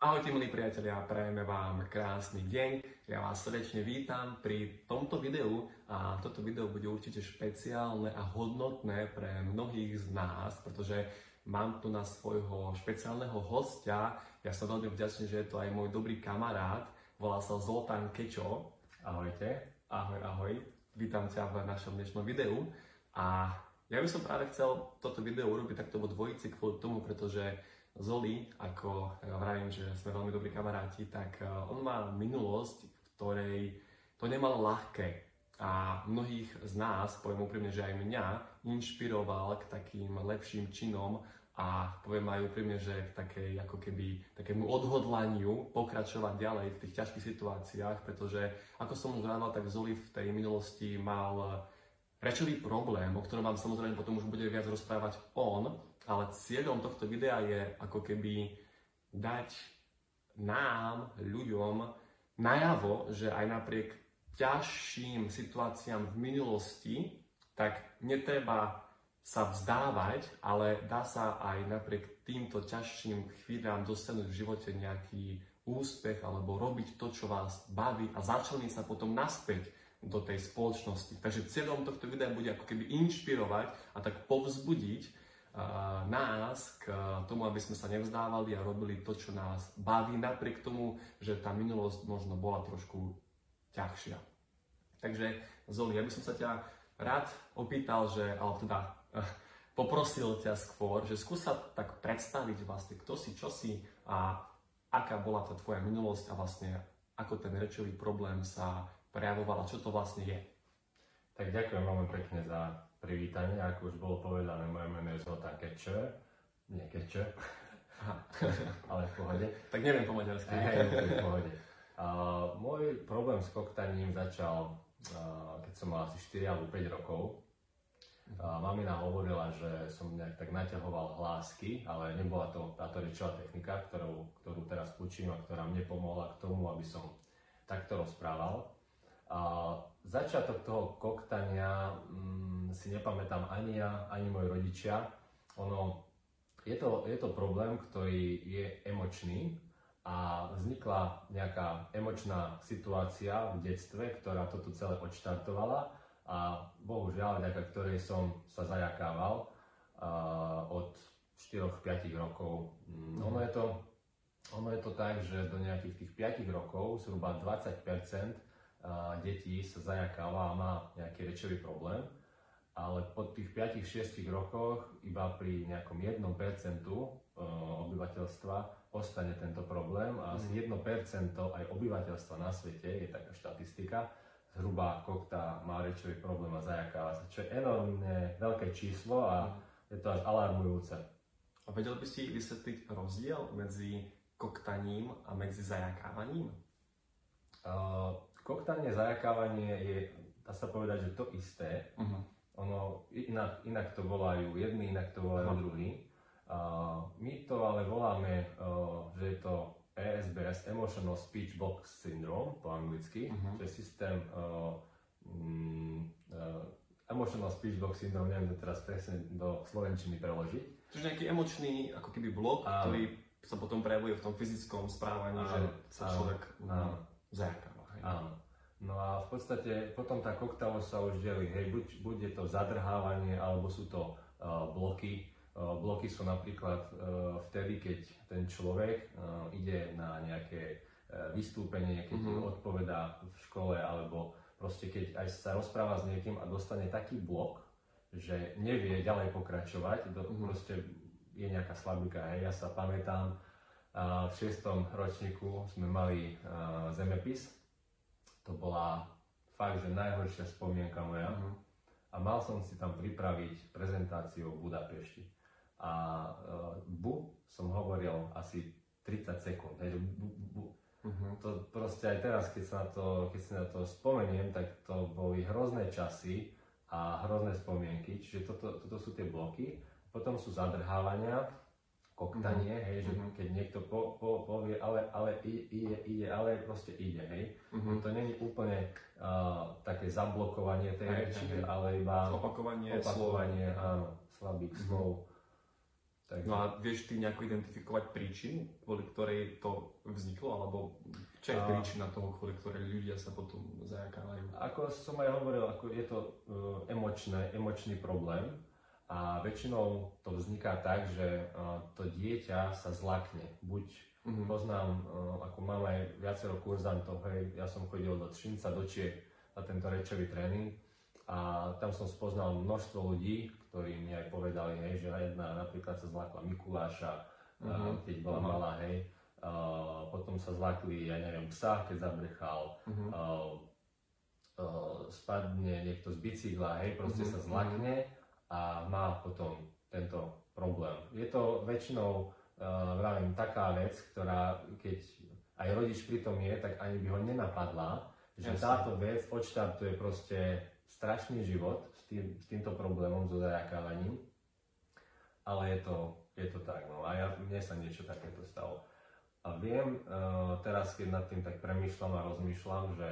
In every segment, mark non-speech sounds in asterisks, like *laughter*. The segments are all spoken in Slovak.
Ahojte milí priatelia, prajeme vám krásny deň. Ja vás srdečne vítam pri tomto videu a toto video bude určite špeciálne a hodnotné pre mnohých z nás, pretože mám tu na svojho špeciálneho hostia. Ja som veľmi vďačný, že je to aj môj dobrý kamarát. Volá sa Zoltán Kečo. Ahojte. Ahoj, ahoj. Vítam ťa v našom dnešnom videu. A ja by som práve chcel toto video urobiť takto vo dvojici kvôli tomu, pretože Zoli, ako vravím, že sme veľmi dobrí kamaráti, tak eh, on má minulosť, ktorej to nemalo ľahké. A mnohých z nás, poviem úprimne, že aj mňa, inšpiroval k takým lepším činom a poviem aj úprimne, že k takej, ako keby, takému odhodlaniu pokračovať ďalej v tých ťažkých situáciách, pretože ako som už rával, tak Zoli v tej minulosti mal rečový problém, o ktorom vám samozrejme potom už bude viac rozprávať on, ale cieľom tohto videa je ako keby dať nám, ľuďom, najavo, že aj napriek ťažším situáciám v minulosti, tak netreba sa vzdávať, ale dá sa aj napriek týmto ťažším chvíľam dosiahnuť v živote nejaký úspech alebo robiť to, čo vás baví a začleniť sa potom naspäť do tej spoločnosti. Takže cieľom tohto videa bude ako keby inšpirovať a tak povzbudiť nás k tomu, aby sme sa nevzdávali a robili to, čo nás baví, napriek tomu, že tá minulosť možno bola trošku ťažšia. Takže Zoli, ja by som sa ťa rád opýtal, že, alebo teda eh, *laughs* poprosil ťa skôr, že skús sa tak predstaviť vlastne, kto si, čo si a aká bola tá tvoja minulosť a vlastne ako ten rečový problém sa prejavoval a čo to vlastne je. Tak ďakujem veľmi pekne za privítanie, ako už bolo povedané, moje meno je Zoltán Keče, nie Keče, *laughs* ale v pohode. Tak neviem po maďarsky. Hej, v pohode. Uh, môj problém s koktaním začal, uh, keď som mal asi 4 alebo 5 rokov. Uh, mamina hovorila, že som nejak tak naťahoval hlásky, ale nebola to táto rečová technika, ktorú, ktorú teraz učím a ktorá mne pomohla k tomu, aby som takto rozprával. Začiatok toho koktania mm, si nepamätám ani ja, ani moji rodičia. Ono, je to, je to problém, ktorý je emočný a vznikla nejaká emočná situácia v detstve, ktorá toto celé odštartovala a bohužiaľ, vďaka ktorej som sa zajakával uh, od 4-5 rokov. Mm, ono, je to, ono je to tak, že do nejakých tých 5 rokov zhruba 20 detí sa zajakáva a má nejaký rečový problém, ale po tých 5-6 rokoch iba pri nejakom 1% obyvateľstva ostane tento problém a asi 1% mhm. aj obyvateľstva na svete, je taká štatistika, zhruba kokta má rečový problém a zajakáva sa, čo je enormne veľké číslo a mhm. je to až alarmujúce. A vedel by si vysvetliť rozdiel medzi koktaním a medzi zajakávaním? Uh, koktanie, zajakávanie je, dá sa povedať, že to isté. Uh-huh. Ono, inak, inak to volajú jedni, inak to volajú uh-huh. druhí. Uh, my to ale voláme, uh, že je to ESBS, Emotional Speech Box Syndrome po anglicky, uh-huh. čo je systém uh, um, uh, Emotional Speech Box Syndrome, neviem to teraz presne do slovenčiny preložiť. Čiže nejaký emočný ako keby blok, uh, ktorý sa potom prejavuje v tom fyzickom správaní, že sa človek uh, zajaká. Áno. No a v podstate potom tá koktajlovosť sa už delí, hej, buď, buď je to zadrhávanie, alebo sú to uh, bloky. Uh, bloky sú napríklad uh, vtedy, keď ten človek uh, ide na nejaké uh, vystúpenie, keď mm-hmm. odpovedá v škole, alebo proste keď aj sa rozpráva s niekým a dostane taký blok, že nevie ďalej pokračovať, do, mm-hmm. proste je nejaká slabika, hej, ja sa pamätám, uh, v šiestom ročníku sme mali uh, zemepis, to bola fakt, že najhoršia spomienka moja. Uh-huh. A mal som si tam pripraviť prezentáciu v Budapešti. A uh, bu som hovoril asi 30 sekúnd. Hej, bu, bu. Uh-huh. To proste aj teraz, keď sa, na to, keď sa na to spomeniem, tak to boli hrozné časy a hrozné spomienky. Čiže toto, toto sú tie bloky. Potom sú zadrhávania, koktanie, mm-hmm. hej, že mm-hmm. keď niekto po, po, povie, ale, ale ide, ide, ale proste ide, hej. Mm-hmm. To není úplne uh, také zablokovanie tej reči, ale iba opakovanie, opakovanie áno, slabých mm-hmm. slov. Takže... No a vieš ty nejako identifikovať príčinu, kvôli ktorej to vzniklo, alebo čo je A- príčina toho, kvôli ktorej ľudia sa potom zajakávajú? Ako som aj hovoril, ako je to uh, emočné, emočný problém a väčšinou to vzniká tak, že uh, to dieťa sa zlakne. Buď Mhm. poznám, uh, ako mám aj viacero kurzantov, hej, ja som chodil do Třinca, do Čiech na tento rečový tréning a tam som spoznal množstvo ľudí, ktorí mi aj povedali, hej, že jedna napríklad sa zlakla Mikuláša, Mhm. keď bola Mhm. malá, hej, uh, potom sa zlakli, ja neviem, psa, keď zabrechal, Mhm. uh, uh, spadne niekto z bicykla, hej, proste Mhm, sa zlakne a má potom tento problém. Je to väčšinou, uh, vravím, taká vec, ktorá keď aj rodič pri tom je, tak ani by ho nenapadla, že Jasne. táto vec odštartuje proste strašný život s, tým, s týmto problémom, so zajakávaním. Ale je to, je to tak, no a ja, mne sa niečo takéto stalo. A viem, uh, teraz keď nad tým tak premýšľam a rozmýšľam, že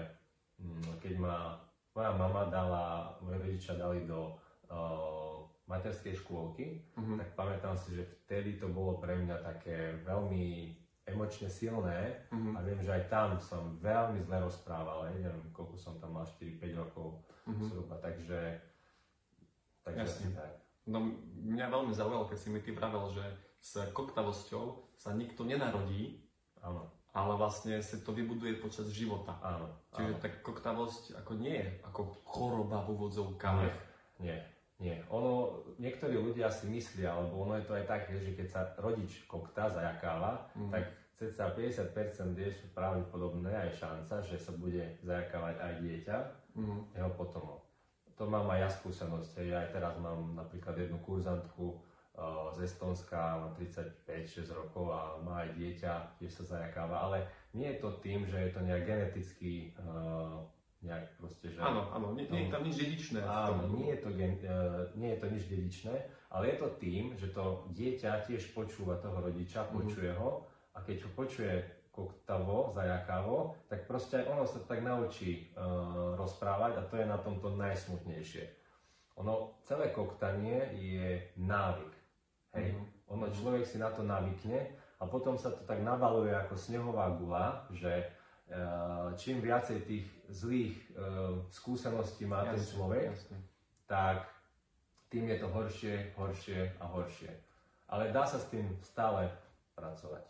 mm, keď ma moja mama dala, moje rodičia dali do uh, materskej škôlky, Mhm. tak pamätám si, že vtedy to bolo pre mňa také veľmi emočne silné Mhm. a viem, že aj tam som veľmi zle rozprával, neviem, koľko som tam mal, 4-5 rokov Mhm. zhruba, takže, takže Jasne. asi tak. No mňa veľmi zaujalo, keď si mi ty vravel, že s koktavosťou sa nikto nenarodí, Áno, ale vlastne sa to vybuduje počas života. áno, Čiže áno. tak koktavosť ako nie je ako choroba v úvodzovkách. Nie, nie, nie. Ono, niektorí ľudia si myslia, alebo ono je to aj tak, že keď sa rodič kokta zajakáva, Mhm. tak cca 50% je pravdepodobné aj šanca, že sa bude zajakávať aj dieťa, Mhm. jeho potomok. To mám aj ja skúsenosť. Ja aj teraz mám napríklad jednu kurzantku uh, z Estonska, má 35-6 rokov a má aj dieťa, tiež sa zajakáva, ale nie je to tým, že je to nejak geneticky uh, nejak proste, že... Áno, áno, nie, nie je tam nič dedičné. Áno, nie je, to gen, e, nie je to nič dedičné, ale je to tým, že to dieťa tiež počúva toho rodiča, Mhm. počuje ho a keď ho počuje koktavo, zajakavo, tak proste aj ono sa tak naučí e, rozprávať a to je na tomto najsmutnejšie. Ono, celé koktanie je návyk. Hej? Mhm. Ono, človek si na to navykne a potom sa to tak nabaluje ako snehová gula, že čím viacej tých zlých e, skúseností má ten Jasne, človek, jasne. tak tým je to horšie, horšie a horšie. Ale dá sa s tým stále pracovať.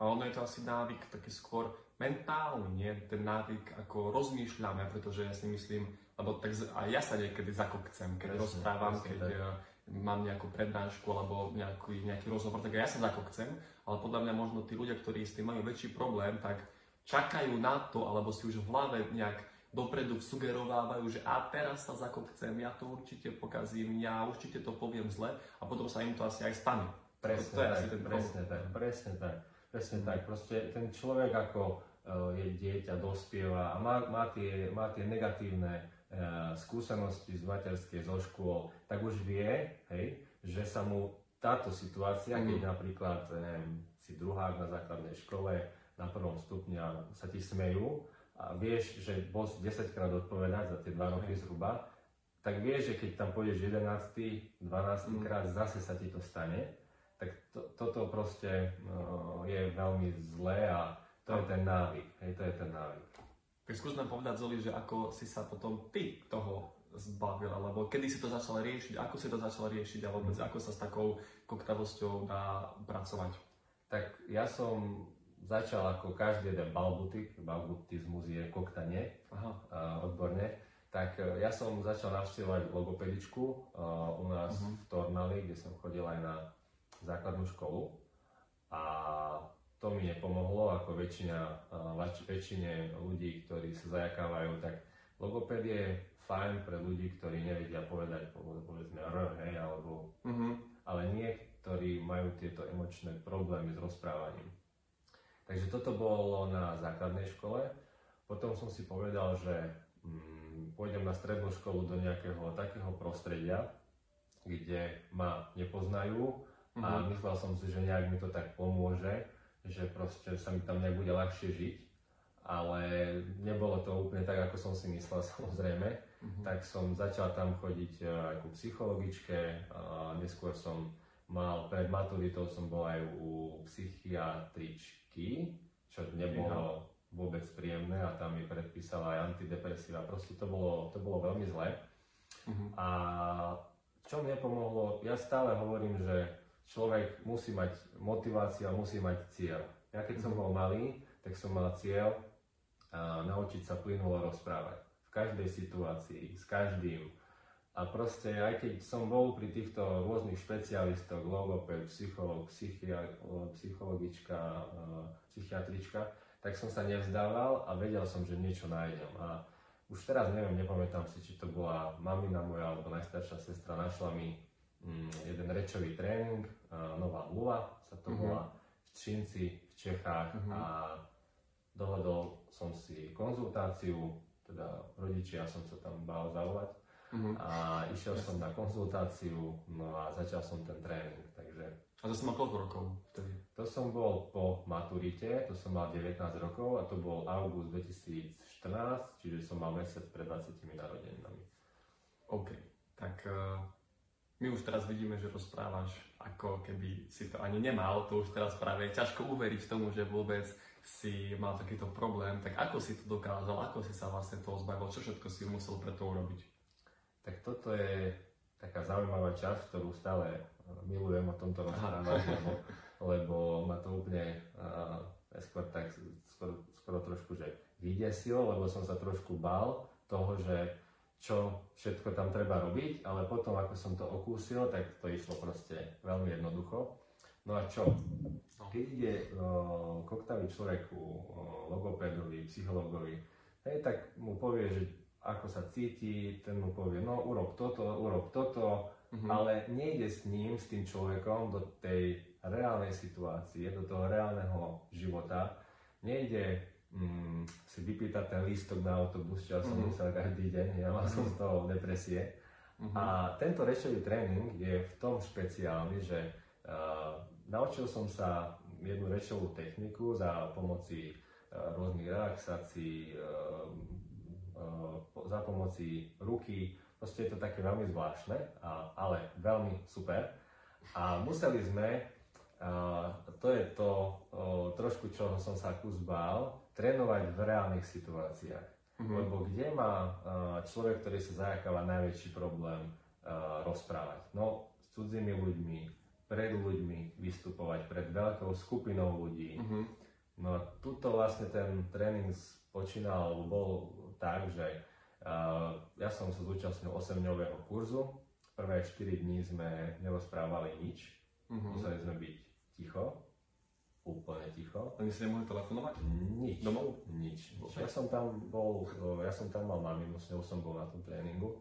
A ono je to asi návyk taký skôr mentálny, nie? Ten návyk, ako rozmýšľame, pretože ja si myslím, lebo tak a ja sa niekedy zakokcem, keď Presne, rozprávam, presne keď tak. eh, mám nejakú prednášku alebo nejaký, nejaký rozhovor, tak ja sa zakokcem, ale podľa mňa možno tí ľudia, ktorí s tým majú väčší problém, tak čakajú na to, alebo si už v hlave nejak dopredu sugerovávajú, že a teraz sa zakokcem, ja to určite pokazím, ja určite to poviem zle a potom sa im to asi aj stane. Presne to je tak, asi ten presne tak, presne tak, presne tak. Proste ten človek ako uh, je dieťa, dospieva a má, má, tie, má tie negatívne uh, skúsenosti z materskej, zo škôl, tak už vie, hej, že sa mu táto situácia, Mhm. keď napríklad neviem, si druhák na základnej škole, na prvom stupni a sa ti smejú a vieš, že bol si 10 krát odpovedať za tie 2 roky zhruba, tak vieš, že keď tam pôjdeš 11. 12. Mhm. krát, zase sa ti to stane, tak to, toto proste no, je veľmi zlé a to je ten návyk, hej, to je ten návyk. Tak skús nám povedať, Zoli, že ako si sa potom ty toho zbavil, alebo kedy si to začal riešiť, ako si to začal riešiť, alebo vôbec ako sa s takou koktavosťou dá pracovať. Tak ja som začal ako každý jeden balbutik, balbutizmus je koktanie Aha. uh, odborne, tak uh, ja som začal navštevovať logopedičku uh, u nás Mhm. v Tornali, kde som chodil aj na základnú školu a to mi nepomohlo, ako väčšina, uh, väč- väčšine ľudí, ktorí sa zajakávajú, tak logopéd je fajn pre ľudí, ktorí nevedia povedať po- povedzme R, hej, alebo Mhm. ale niektorí majú tieto emočné problémy s rozprávaním. Takže toto bolo na základnej škole. Potom som si povedal, že mm, pôjdem na strednú školu do nejakého takého prostredia, kde ma nepoznajú a Mhm. myslel som si, že nejak mi to tak pomôže, že proste sa mi tam nejak bude ľahšie žiť. Ale nebolo to úplne tak, ako som si myslel *laughs* samozrejme Mhm. tak som začal tam chodiť e, aj ku psychologičke a neskôr som mal pred maturitou som bol aj u psychiatričky, čo nebolo vôbec príjemné a tam mi predpísala aj antidepresíva. Proste to bolo, to bolo veľmi zlé. Mhm. A čo mne pomohlo, ja stále hovorím, že človek musí mať motiváciu a musí mať cieľ. Ja keď som bol malý, tak som mal cieľ a naučiť sa plynulo rozprávať. V každej situácii, s každým. A proste aj keď som bol pri týchto rôznych špecialistoch, logoped, psycholog, psychia- psychologička, eh, psychiatrička, tak som sa nevzdával a vedel som, že niečo nájdem. A už teraz neviem, nepamätám si, či to bola mamina moja alebo najstaršia sestra, našla mi mm, jeden rečový tréning, a Nová Lula sa to Mhm. volá, v Třinci, v Čechách Mhm. a dohodol som si konzultáciu, teda rodičia som sa tam bál zavolať Mhm. a išiel som na konzultáciu, no a začal som ten tréning, takže A to som mal koľko rokov vtedy? to som bol po maturite, to som mal 19 rokov a to bol august 2014, čiže som mal mesiac pred 20 narodeninami. OK. Tak uh, my už teraz vidíme, že rozprávaš ako keby si to ani nemal, to už teraz práve je ťažko uveriť tomu, že vôbec si mal takýto problém, tak ako si to dokázal, ako si sa vlastne toho zbavil, čo všetko si musel pre to urobiť? Tak toto je taká zaujímavá časť, ktorú stále eh, milujem o tomto rozprávať, lebo, lebo ma to úplne uh, skôr tak skoro, skoro trošku, že vydesilo, lebo som sa trošku bál toho, že čo všetko tam treba robiť, ale potom ako som to okúsil, tak to išlo proste veľmi jednoducho. No a čo? Keď ide uh, koktavý človek ku uh, logopédovi, psychologovi, hej, tak mu povie, že ako sa cíti, ten mu povie, no urob toto, urob toto, Mhm. ale nejde s ním, s tým človekom do tej reálnej situácie, do toho reálneho života. Nejde mm, si vypýtať ten lístok na autobus, čo ja som Mhm. musel každý deň, ja mal som z toho depresie. Mhm. A tento rečový tréning je v tom špeciálny, že uh, naučil som sa jednu rečovú techniku za pomoci uh, rôznych relaxácií, uh, za pomoci ruky. Proste je to také veľmi zvláštne, ale veľmi super. A museli sme, uh, to je to uh, trošku, čo som sa kus bál, trénovať v reálnych situáciách. Mhm. Lebo kde má človek, ktorý sa zajakáva najväčší problém rozprávať? No, s cudzími ľuďmi, pred ľuďmi vystupovať, pred veľkou skupinou ľudí. Mhm. No a tuto vlastne ten tréning počínal, bol tak, že uh, ja som sa zúčastnil 8-dňového kurzu. Prvé 4 dní sme nerozprávali nič, Mhm. museli sme byť ticho, úplne ticho. Oni si nemohli telefonovať? Nič. Domov? Nič. Ja som tam bol, ja som tam mal maminu, s ňou som bol na tom tréningu.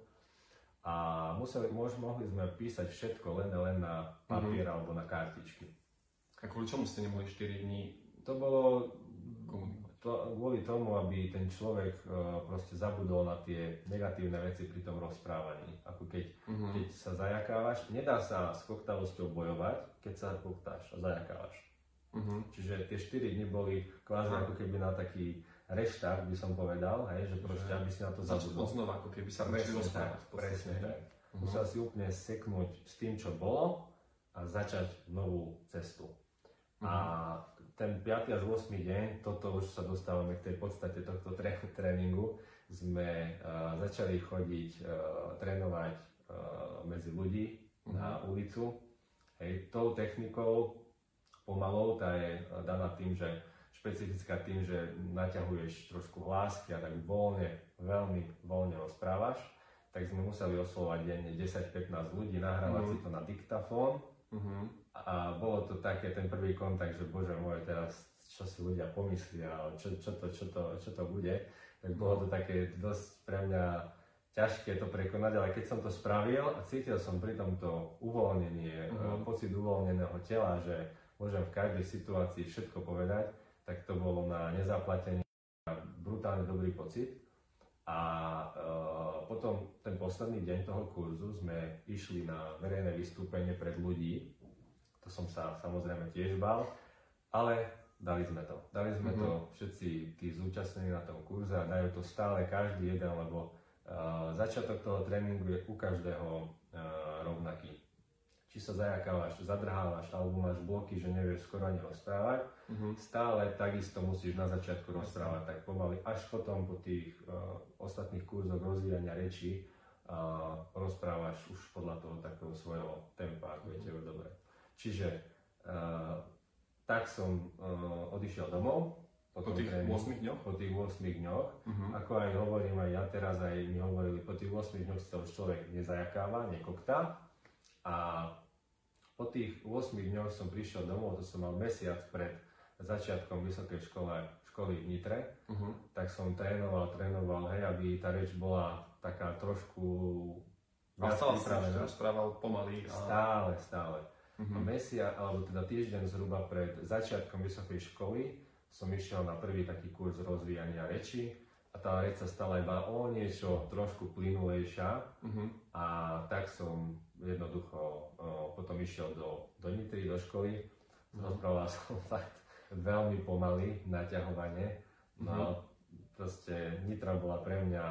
A museli, mož, mohli sme písať všetko len, len na papier alebo na kartičky. A kvôli čomu ste nemohli 4 dní To bolo to, kvôli tomu, aby ten človek e, proste zabudol na tie negatívne veci pri tom rozprávaní. Ako keď, Mhm. keď sa zajakávaš, nedá sa s koktavosťou bojovať, keď sa koktáš a zajakávaš. Mhm. Čiže tie 4 dni boli kvázi Aha. ako keby na taký reštart, by som povedal, hej, že proste, aby si na to zabudol. znova, ako keby sa Presne rozprávať. presne tak. Mhm. Musel si úplne seknúť s tým, čo bolo a začať novú cestu. A ten 5. až 8. deň, toto už sa dostávame k tej podstate tohto tré- tréningu, sme uh, začali chodiť, uh, trénovať uh, medzi ľudí na ulicu. Hej, tou technikou pomalou, tá je daná tým, že špecifická tým, že naťahuješ trošku hlásky a tak voľne, veľmi voľne rozprávaš, tak sme museli oslovať denne 10-15 ľudí, nahrávať Mhm. si to na diktafón Mhm. a bolo to také ten prvý kontakt, že bože môj, teraz čo si ľudia pomyslia, čo, čo, to, čo, to, čo to bude. Tak bolo to také dosť pre mňa ťažké to prekonať, ale keď som to spravil a cítil som pri tomto uvoľnenie, e, pocit uvoľneného tela, že môžem v každej situácii všetko povedať, tak to bolo na nezaplatenie brutálne dobrý pocit. A e, potom ten posledný deň toho kurzu sme išli na verejné vystúpenie pred ľudí. To som sa samozrejme tiež bál, ale dali sme to. Dali sme Mhm. to všetci tí zúčastnení na tom kurze a dajú to stále každý jeden, lebo e, začiatok toho tréningu je u každého e, rovnaký. Či sa zajakávaš, zadrhávaš, alebo máš bloky, že nevieš skoro ani rozprávať, Mhm. stále takisto musíš na začiatku rozprávať tak pomaly, až potom po tých uh, ostatných kurzoch rozvíjania reči uh, rozprávaš už podľa toho takého svojho tempa, ako je tebe dobre. Čiže uh, tak som uh, odišiel domov. Po tých tréningu. 8 dňoch? Po tých 8 dňoch. Mhm. Ako aj hovorím aj ja teraz, aj mi hovorili, po tých 8 dňoch sa už človek nezajakáva, nekoktá. A po tých 8 dňoch som prišiel domov, to som mal mesiac pred začiatkom vysokej škole, školy v Nitre, Mhm. tak som trénoval, trénoval, hej, aby tá reč bola taká trošku A stále si rozprával pomaly. A... Stále, stále. Mhm. A mesiac, alebo teda týždeň zhruba pred začiatkom vysokej školy som išiel na prvý taký kurz rozvíjania reči a tá reč sa stala iba o niečo trošku plynulejšia Mhm. a tak som jednoducho potom išiel do, do Nitry, do školy. Mhm. Rozprával *laughs* som fakt veľmi pomaly, naťahovane. No a proste Nitra bola pre mňa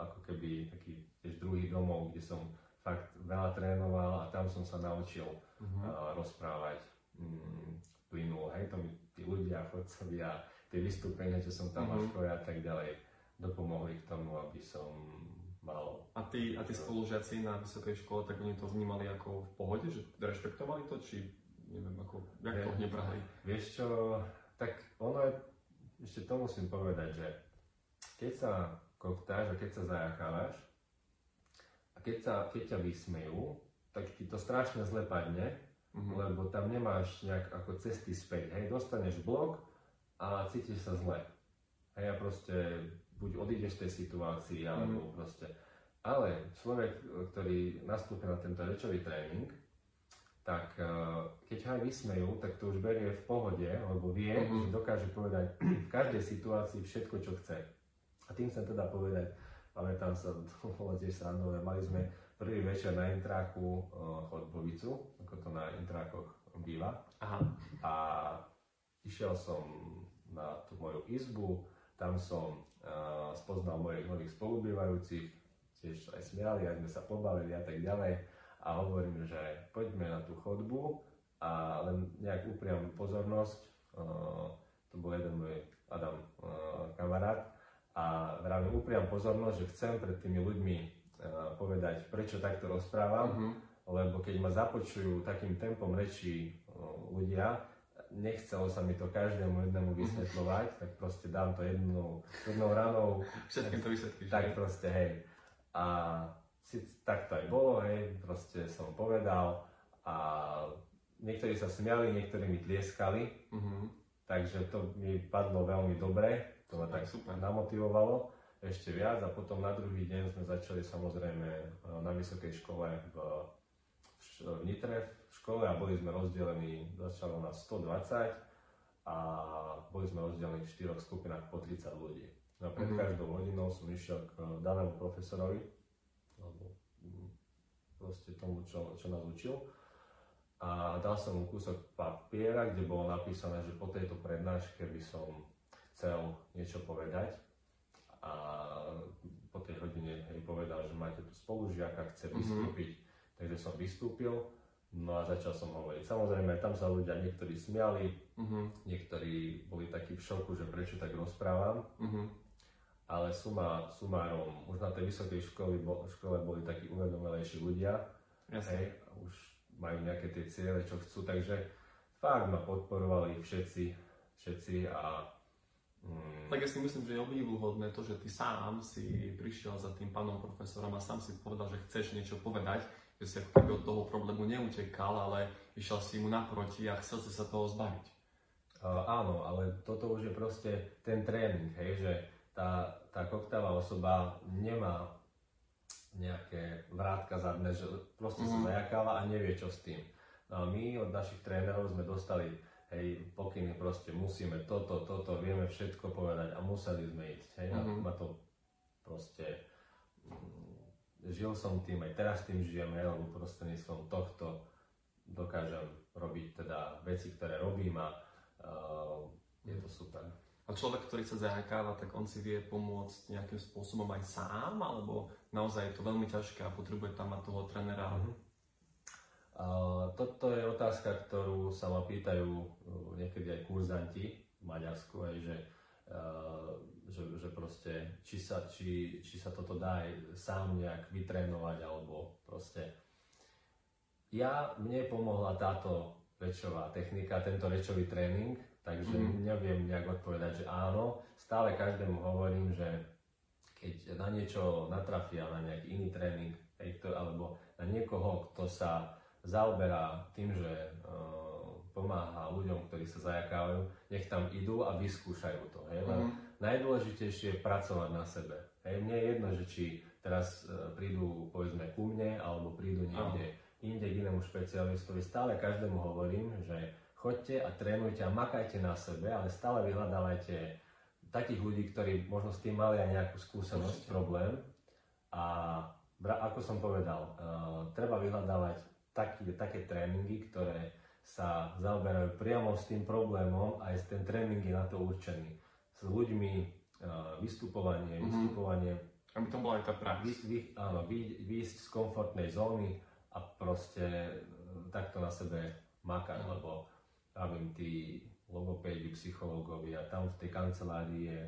ako keby taký tiež druhý domov, kde som fakt veľa trénoval a tam som sa naučil Mhm. a, rozprávať mm, plynulo. Hej, to mi tí ľudia, chodcovia, tie vystúpenia, čo som tam mal Mhm. škole a tak ďalej, dopomohli k tomu, aby som mal A tí, a tí spolužiaci na vysokej škole, tak oni to vnímali ako v pohode, že rešpektovali to, či neviem, ako, jak to brali? Vieš čo, tak ono je, ešte to musím povedať, že keď sa koktáš a keď sa zajakávaš a keď, sa, keď ťa vysmejú, tak ti to strašne zle padne, Mhm. lebo tam nemáš nejak ako cesty späť. Hej, dostaneš blok a cítiš sa zle. Hej, a proste buď odídeš z tej situácii, alebo proste... Ale človek, ktorý nastúpi na tento rečový tréning, tak eh, keď ho aj vysmejú, tak to už berie v pohode, lebo vie, Mhm. že dokáže povedať *clears throat* v každej situácii všetko, čo chce. A tým chcem teda povedať, pamätám sa, *laughs* to bolo tiež srandové, mali sme prvý večer na intráku uh, chodbovicu, ako to na intrákoch býva. Aha. A išiel som na tú moju izbu, tam som uh, spoznal mojich nových spolubývajúcich, tiež aj smiali, aj sme sa pobavili a tak ďalej. A hovorím, že poďme na tú chodbu a len nejak upriam pozornosť. Uh, to bol jeden môj Adam uh, kamarát. A vravím upriam pozornosť, že chcem pred tými ľuďmi uh, povedať, prečo takto rozprávam Mhm. lebo keď ma započujú takým tempom rečí ľudia, nechcelo sa mi to každému jednému vysvetľovať, tak proste dám to jednou, jednou ranou, Všetkým to vysvetlíš. tak proste hej. A si, tak to aj bolo, hej, proste som povedal a niektorí sa smiali, niektorí mi tlieskali, Mhm. takže to mi padlo veľmi dobre, to ma Tak, tak super. namotivovalo ešte viac a potom na druhý deň sme začali samozrejme e, na vysokej škole v, v Nitre v škole a boli sme rozdelení, začalo nás 120 a boli sme rozdelení v štyroch skupinách po 30 ľudí. No a pred Mhm. každou hodinou som išiel k danému profesorovi, alebo proste tomu, čo, čo nás učil a dal som mu kúsok papiera, kde bolo napísané, že po tejto prednáške by som chcel niečo povedať a po tej hodine hej, povedal, že máte tu spolužiaka, chce Mhm. vystúpiť, takže som vystúpil, no a začal som hovoriť. Samozrejme, tam sa ľudia niektorí smiali, Mhm. niektorí boli takí v šoku, že prečo tak rozprávam, Mhm. ale suma, sumárom, už na tej vysokej škole, bo, škole boli takí uvedomelejší ľudia, Jasne. hej, už majú nejaké tie ciele, čo chcú, takže fakt ma podporovali všetci, všetci a mm, Tak ja si myslím, že je obdivuhodné to, že ty sám si prišiel za tým pánom profesorom a sám si povedal, že chceš niečo povedať, že si ako keby od toho problému neutekal, ale išiel si mu naproti a chcel si sa toho zbaviť. Uh, áno, ale toto už je proste ten tréning, hej, že tá, tá koktává osoba nemá nejaké vrátka zadné, že proste Mhm. sa zajakáva a nevie čo s tým. No a my od našich trénerov sme dostali hej, pokyny proste musíme toto, toto, vieme všetko povedať a museli sme ísť, hej, a Mhm. ma to proste mm, žil som tým, aj teraz tým žijem, hej, lebo prostredníctvom tohto dokážem robiť teda veci, ktoré robím a uh, je to super. A človek, ktorý sa zajakáva, tak on si vie pomôcť nejakým spôsobom aj sám, alebo naozaj je to veľmi ťažké a potrebuje tam mať toho trénera. Mhm. Toto je otázka, ktorú sa ma pýtajú uh, niekedy aj kurzanti v Maďarsku, aj že, uh, že, že proste, či sa, či, či sa toto dá aj sám nejak vytrénovať, alebo proste. Ja, mne pomohla táto rečová technika, tento rečový tréning, takže mm. neviem nejak odpovedať, že áno. Stále každému hovorím, že keď na niečo natrafia, na nejaký iný tréning, alebo na niekoho, kto sa zaoberá tým, že uh, pomáha ľuďom, ktorí sa zajakávajú, nech tam idú a vyskúšajú to. Hej? Mm. Najdôležitejšie je pracovať na sebe. Hej? Mne je jedno, že či teraz uh, prídu povedzme ku mne, alebo prídu niekde oh. inde k inému špecialistovi. Stále každému hovorím, že choďte a trénujte a makajte na sebe, ale stále vyhľadávajte takých ľudí, ktorí možno s tým mali aj nejakú skúsenosť, problém. A ako som povedal, uh, treba vyhľadávať taký, také tréningy, ktoré sa zaoberajú priamo s tým problémom a aj ten tréning je na to určený. S ľuďmi, uh, vystupovanie, mm-hmm. vystupovanie. Aby to bola aj tá prax. Vy, vy, áno, vy, výjsť z komfortnej zóny a proste uh, takto na sebe makať, mm-hmm. lebo viem, tí logopédi, psychológovia, tam v tej kancelárii je,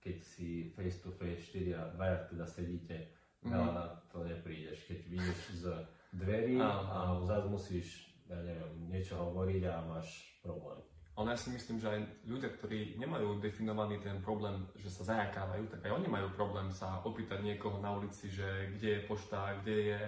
keď si face to face 4 a 2 teda sedíte, mm. veľa na to neprídeš. Keď vyjdeš z dverí a zase musíš, ja neviem, niečo hovoriť a máš problém. Ale ja si myslím, že aj ľudia, ktorí nemajú definovaný ten problém, že sa zajakávajú, tak aj oni majú problém sa opýtať niekoho na ulici, že kde je pošta, kde je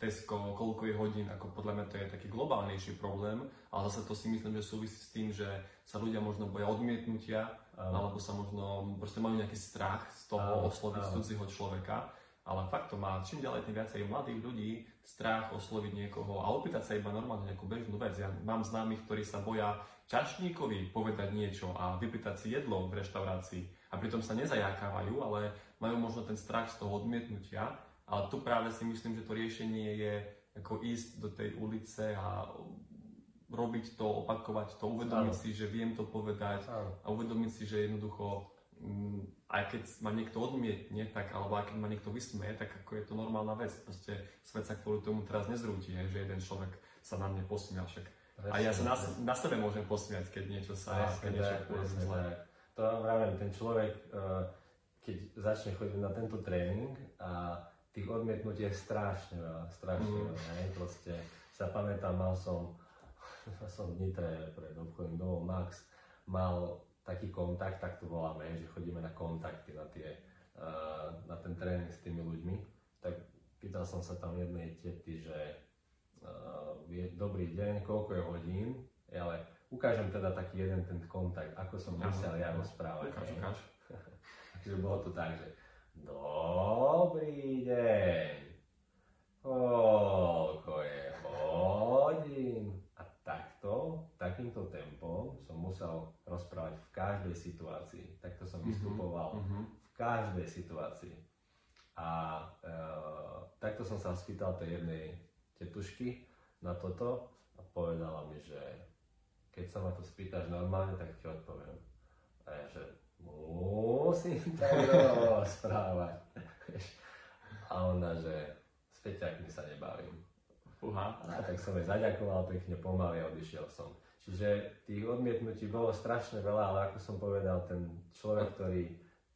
Tesco, koľko je hodín, ako podľa mňa to je taký globálnejší problém, ale zase to si myslím, že súvisí s tým, že sa ľudia možno boja odmietnutia, alebo sa možno, proste majú nejaký strach z toho osloviť cudzího človeka ale fakt to má čím ďalej tým viacej mladých ľudí strach osloviť niekoho a opýtať sa iba normálne nejakú bežnú vec. Ja mám známych, ktorí sa boja čašníkovi povedať niečo a vypýtať si jedlo v reštaurácii a pritom sa nezajakávajú, ale majú možno ten strach z toho odmietnutia. Ale tu práve si myslím, že to riešenie je ako ísť do tej ulice a robiť to, opakovať to, uvedomiť si, že viem to povedať a uvedomiť si, že jednoducho aj keď ma niekto odmietne, tak, alebo aj keď ma niekto vysmeje, tak ako je to normálna vec. Proste svet sa kvôli tomu teraz nezrúti, že jeden človek sa na mne posmial však. Presne, a ja sa na, na sebe môžem posmiať, keď niečo sa presne, keď niečo presne, zle. To vravím, ten človek, eh, keď začne chodiť na tento tréning a tých odmietnutí je strašne veľa, strašne mm. veľa. Ne? Proste sa pamätám, mal som, *laughs* som v Nitre pred obchodným domom Max, mal taký kontakt, tak to voláme, že chodíme na kontakty, na, tie, uh, na ten tréning s tými ľuďmi, tak pýtal som sa tam jednej tety, že uh, je, dobrý deň, koľko je hodín, ale ukážem teda taký jeden ten kontakt, ako som musel ja rozprávať. Ukáž, ukáž. *laughs* Takže bolo to tak, že dobrý deň, koľko je hodín, takýmto tempom som musel rozprávať v každej situácii. Takto som mm-hmm. vystupoval mm-hmm. v každej situácii. A e, takto som sa spýtal tej jednej tetušky na toto a povedala mi, že keď sa ma to spýtaš normálne, tak ti odpoviem. A ja, že musím to *laughs* rozprávať. *laughs* a ona, že s Peťakmi sa nebavím. Uha. A tak som jej zaďakoval pekne, pomaly odišiel som. Čiže tých odmietnutí bolo strašne veľa, ale ako som povedal, ten človek, ktorý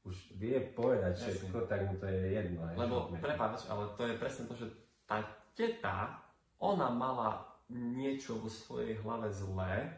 už vie povedať všetko, tak mu to je jedno. Lebo, prepáč, ale to je presne to, že tá teta, ona mala niečo vo svojej hlave zlé,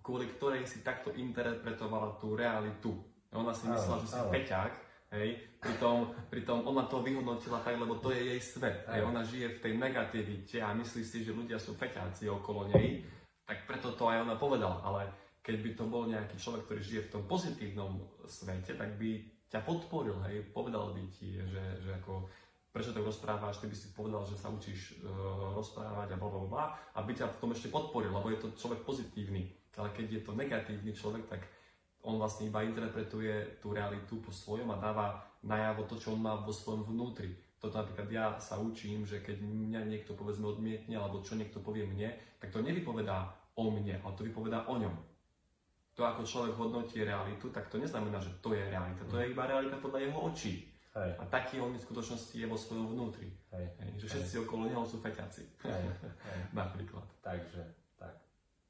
kvôli ktorej si takto interpretovala tú realitu. Ona si myslela, že si peťák, Hej? Pritom, pritom ona to vyhodnotila tak, lebo to je jej svet. Hej? Ona žije v tej negativite a myslí si, že ľudia sú feťáci okolo nej, tak preto to aj ona povedala. Ale keď by to bol nejaký človek, ktorý žije v tom pozitívnom svete, tak by ťa podporil, hej, povedal by ti, že, že ako, prečo to rozprávaš, ty by si povedal, že sa učíš uh, rozprávať a bla bla bla a by ťa v tom ešte podporil, lebo je to človek pozitívny. Ale keď je to negatívny človek, tak on vlastne iba interpretuje tú realitu po svojom a dáva najavo to, čo on má vo svojom vnútri. Toto napríklad ja sa učím, že keď mňa niekto povedzme odmietne, alebo čo niekto povie mne, tak to nevypovedá o mne, ale to vypovedá o ňom. To, ako človek hodnotí realitu, tak to neznamená, že to je realita. To je iba realita podľa jeho očí. Hej, A taký on v skutočnosti je vo svojom vnútri. hej, Hej, že všetci okolo neho sú feťaci. hej, *laughs* hej. Napríklad. Takže, tak.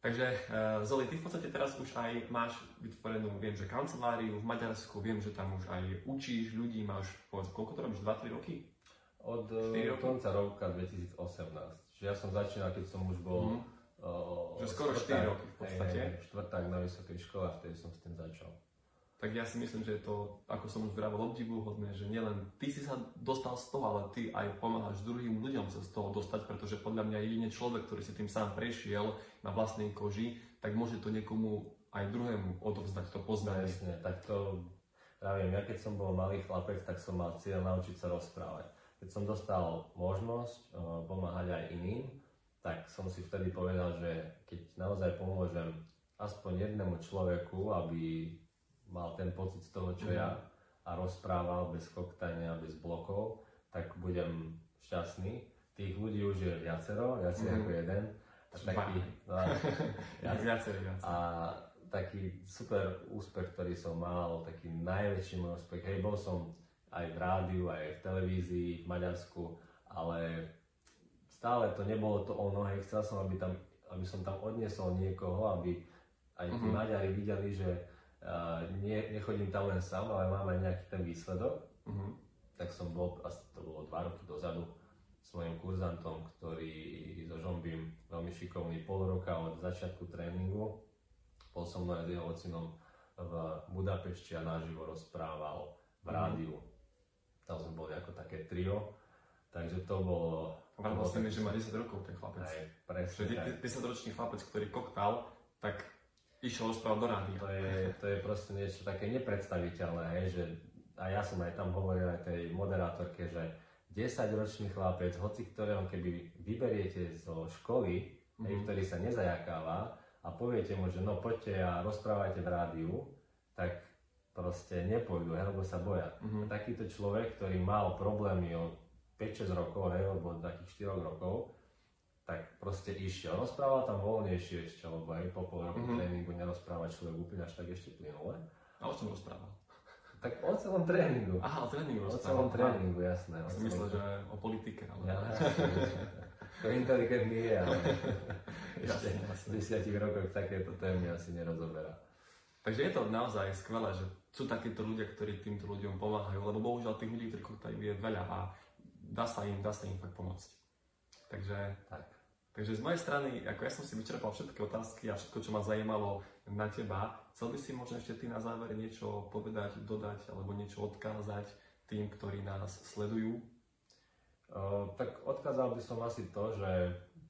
Takže uh, Zoli, ty v podstate teraz už aj máš vytvorenú, viem, že kanceláriu v Maďarsku, viem, že tam už aj učíš ľudí, máš, povedz, koľko to robíš, 2-3 roky? Od eh, roky? konca roka 2018. Čiže ja som začínal, keď som už bol... Mhm. eh, Že skoro štvrták- štyri roky v podstate. Hej, štvrták na vysokej škole a vtedy som s tým začal. Tak ja si myslím, že je to, ako som už vravel, obdivuhodné, že nielen ty si sa dostal z toho, ale ty aj pomáhaš druhým ľuďom sa z toho dostať, pretože podľa mňa jedine človek, ktorý si tým sám prešiel na vlastnej koži, tak môže to niekomu aj druhému odovzdať to poznanie. Presne, tak to pravím, ja keď som bol malý chlapec, tak som mal cieľ naučiť sa rozprávať. Keď som dostal možnosť eh, pomáhať aj iným, tak som si vtedy povedal, že keď naozaj pomôžem aspoň jednému človeku, aby mal ten pocit z toho, čo Mhm. ja a rozprával bez koktania, bez blokov, tak budem šťastný. Tých ľudí už je viacero, viac Mhm. ako jeden. A taký, *laughs* no, *laughs* Ja viacej, viac. a taký super úspech, ktorý som mal, taký najväčší môj úspech, hej, bol som aj v rádiu, aj v televízii v Maďarsku, ale stále to nebolo to ono, hej, chcel som, aby, tam, aby som tam odniesol niekoho, aby aj tí Mhm. Maďari videli, že nie, nechodím tam len sám, ale mám aj nejaký ten výsledok. Mhm. Tak som bol, asi to bolo dva roky dozadu, s mojim kurzantom, ktorý so Žombím, veľmi šikovný, pol roka od začiatku tréningu. Bol som mnou aj s jeho ocinom v Budapešti a naživo rozprával v Mhm. rádiu. Tam sme boli ako také trio. Takže to bolo... Si mi, také- že má 10 rokov ten chlapec. Aj, presne de- tak. de- 10-ročný chlapec, ktorý koktal, tak išiel rozprávať do rádia. To je, to je proste niečo také nepredstaviteľné, hej, že a ja som aj tam hovoril aj tej moderátorke, že 10-ročný chlapec, hoci ktorého keby vyberiete zo školy, hej, Mhm. ktorý sa nezajakáva a poviete mu, že no poďte a rozprávajte v rádiu, tak proste nepôjdu, hej, lebo sa boja. Mhm. Takýto človek, ktorý mal problémy od 5-6 rokov, hej, alebo od takých 4 rokov, tak proste išiel. Rozprával tam voľnejšie ešte, lebo aj po pol roku Mhm. tréningu nerozpráva človek úplne až tak ešte plynule. A o čom rozprával? Tak o celom tréningu. Aha, o tréningu O rozprával. celom Aha. tréningu, jasné. Ja som myslel, že o politike, ale... Ja. To inteligentný je, ale *laughs* ešte v desiatich rokoch takéto témy asi nerozoberá. Takže je to naozaj skvelé, že sú takíto ľudia, ktorí týmto ľuďom pomáhajú, lebo bohužiaľ tých ľudí, ktorí je veľa a dá sa im, dá sa im fakt pomôcť. Takže, Tak. Takže z mojej strany, ako ja som si vyčerpal všetky otázky a všetko, čo ma zajímalo na teba, chcel by si možno ešte ty na záver niečo povedať, dodať alebo niečo odkázať tým, ktorí nás sledujú? O, tak odkázal by som asi to, že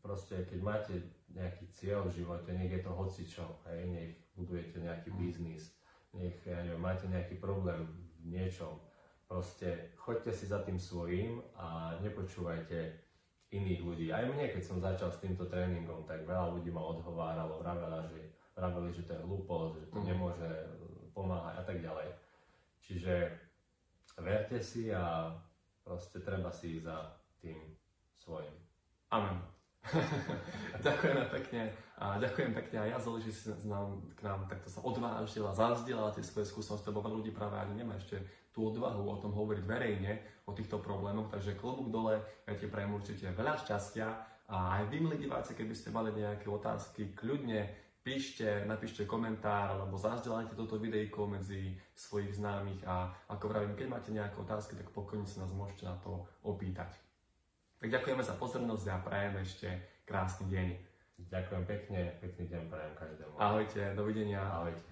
proste keď máte nejaký cieľ v živote, nech je to hocičo, hej, nech budujete nejaký biznis, nech ja neviem, máte nejaký problém v niečom, proste choďte si za tým svojím a nepočúvajte iných ľudí. Aj mne, keď som začal s týmto tréningom, tak veľa ľudí ma odhováralo, vravela, že, vraveli, že to je hlúposť, že to Mhm. nemôže pomáhať a tak ďalej. Čiže verte si a proste treba si ísť za tým svojim. Amen. *laughs* ďakujeme pekne a ďakujem pekne aj ja, Zoli, že si nám, k nám takto sa odvážil a zazdielal tie svoje skúsenosti, lebo veľa ľudí práve ani nemá ešte tú odvahu o tom hovoriť verejne, o týchto problémoch, takže klobúk dole, ja ti prajem určite veľa šťastia a aj vy, milí diváci, keby ste mali nejaké otázky, kľudne píšte, napíšte komentár alebo zazdielajte toto videjko medzi svojich známych a ako vravím, keď máte nejaké otázky, tak pokojne sa nás môžete na to opýtať. Tak ďakujeme za pozornosť a prajem ešte krásny deň. Ďakujem pekne, pekný deň prajem každému. Ahojte, dovidenia. Ahojte.